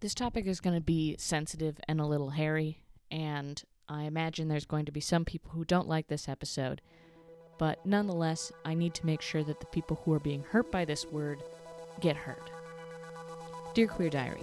This topic is going to be sensitive and a little hairy, and I imagine there's going to be some people who don't like this episode. But nonetheless, I need to make sure that the people who are being hurt by this word get heard. Dear Queer Diary,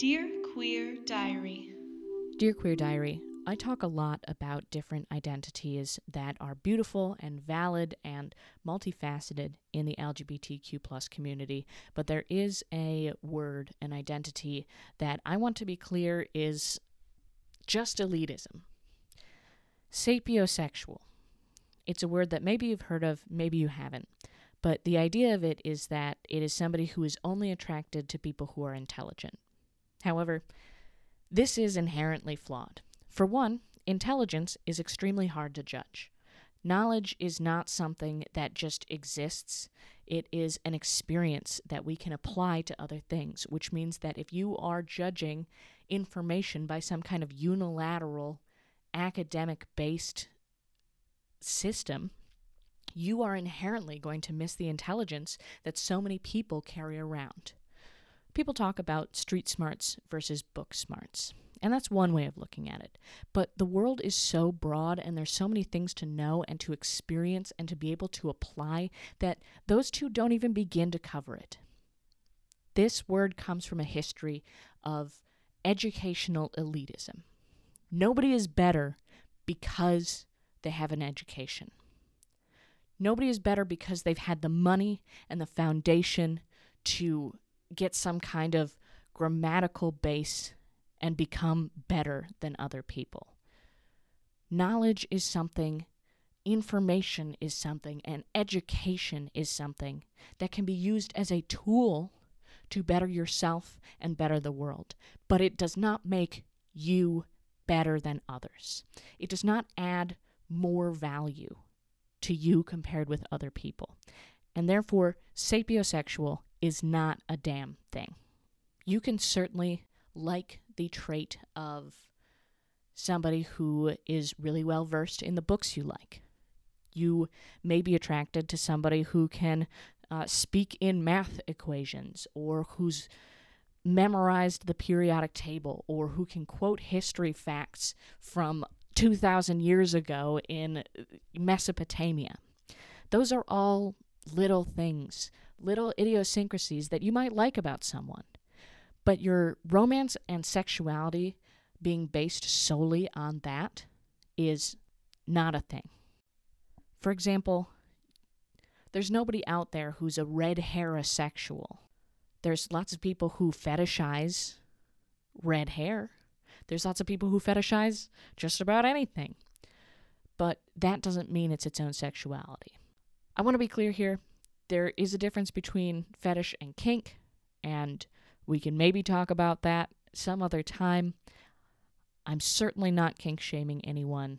Dear Queer Diary, Dear Queer Diary, I talk a lot about different identities that are beautiful and valid and multifaceted in the LGBTQ plus community, but there is a word, an identity that I want to be clear is just elitism. Sapiosexual. It's a word that maybe you've heard of, maybe you haven't. But the idea of it is that it is somebody who is only attracted to people who are intelligent. However, this is inherently flawed. For one, intelligence is extremely hard to judge. Knowledge is not something that just exists. It is an experience that we can apply to other things, which means that if you are judging information by some kind of unilateral, academic based system, you are inherently going to miss the intelligence that so many people carry around. People talk about street smarts versus book smarts. And that's one way of looking at it. But the world is so broad and there's so many things to know and to experience and to be able to apply that those two don't even begin to cover it. This word comes from a history of educational elitism. Nobody is better because they have an education. Nobody is better because they've had the money and the foundation to get some kind of grammatical base and become better than other people. Knowledge is something, information is something, and education is something that can be used as a tool to better yourself and better the world. But it does not make you better than others. It does not add more value to you compared with other people. And therefore, sapiosexual is not a damn thing. You can certainly like the trait of somebody who is really well versed in the books you like. You may be attracted to somebody who can uh, speak in math equations or who's memorized the periodic table or who can quote history facts from 2,000 years ago in Mesopotamia. Those are all little things, little idiosyncrasies that you might like about someone. But your romance and sexuality being based solely on that is not a thing. For example, there's nobody out there who's a red hair asexual. There's lots of people who fetishize red hair. There's lots of people who fetishize just about anything. But that doesn't mean it's its own sexuality. I want to be clear here. There is a difference between fetish and kink, and we can maybe talk about that some other time. I'm certainly not kink shaming anyone.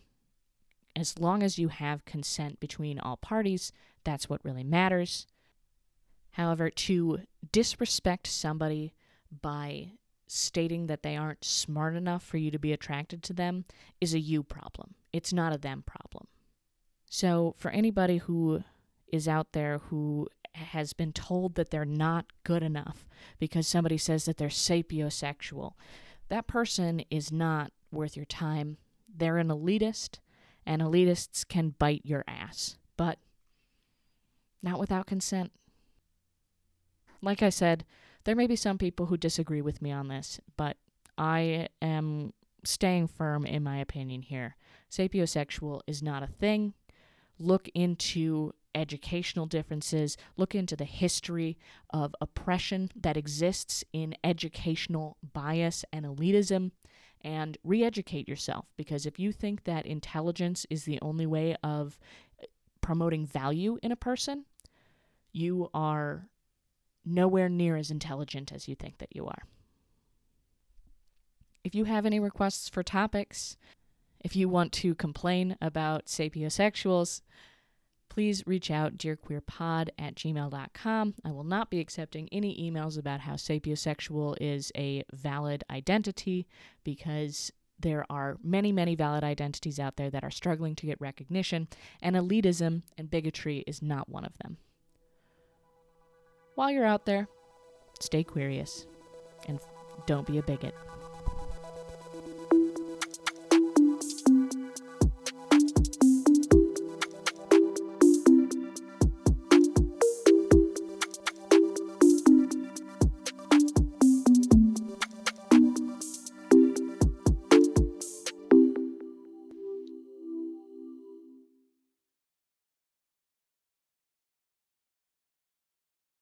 As long as you have consent between all parties, that's what really matters. However, to disrespect somebody by stating that they aren't smart enough for you to be attracted to them is a you problem. It's not a them problem. So, for anybody who is out there who has been told that they're not good enough because somebody says that they're sapiosexual, that person is not worth your time. They're an elitist, and elitists can bite your ass, but not without consent. Like I said, there may be some people who disagree with me on this, but I am staying firm in my opinion here. Sapiosexual is not a thing. Look into educational differences, look into the history of oppression that exists in educational bias and elitism, and re educate yourself. Because if you think that intelligence is the only way of uh, promoting value in a person, you are nowhere near as intelligent as you think that you are. If you have any requests for topics, if you want to complain about sapiosexuals, please reach out dearqueerpod at gmail.com. I will not be accepting any emails about how sapiosexual is a valid identity because there are many, many valid identities out there that are struggling to get recognition, and elitism and bigotry is not one of them. While you're out there, stay curious and don't be a bigot.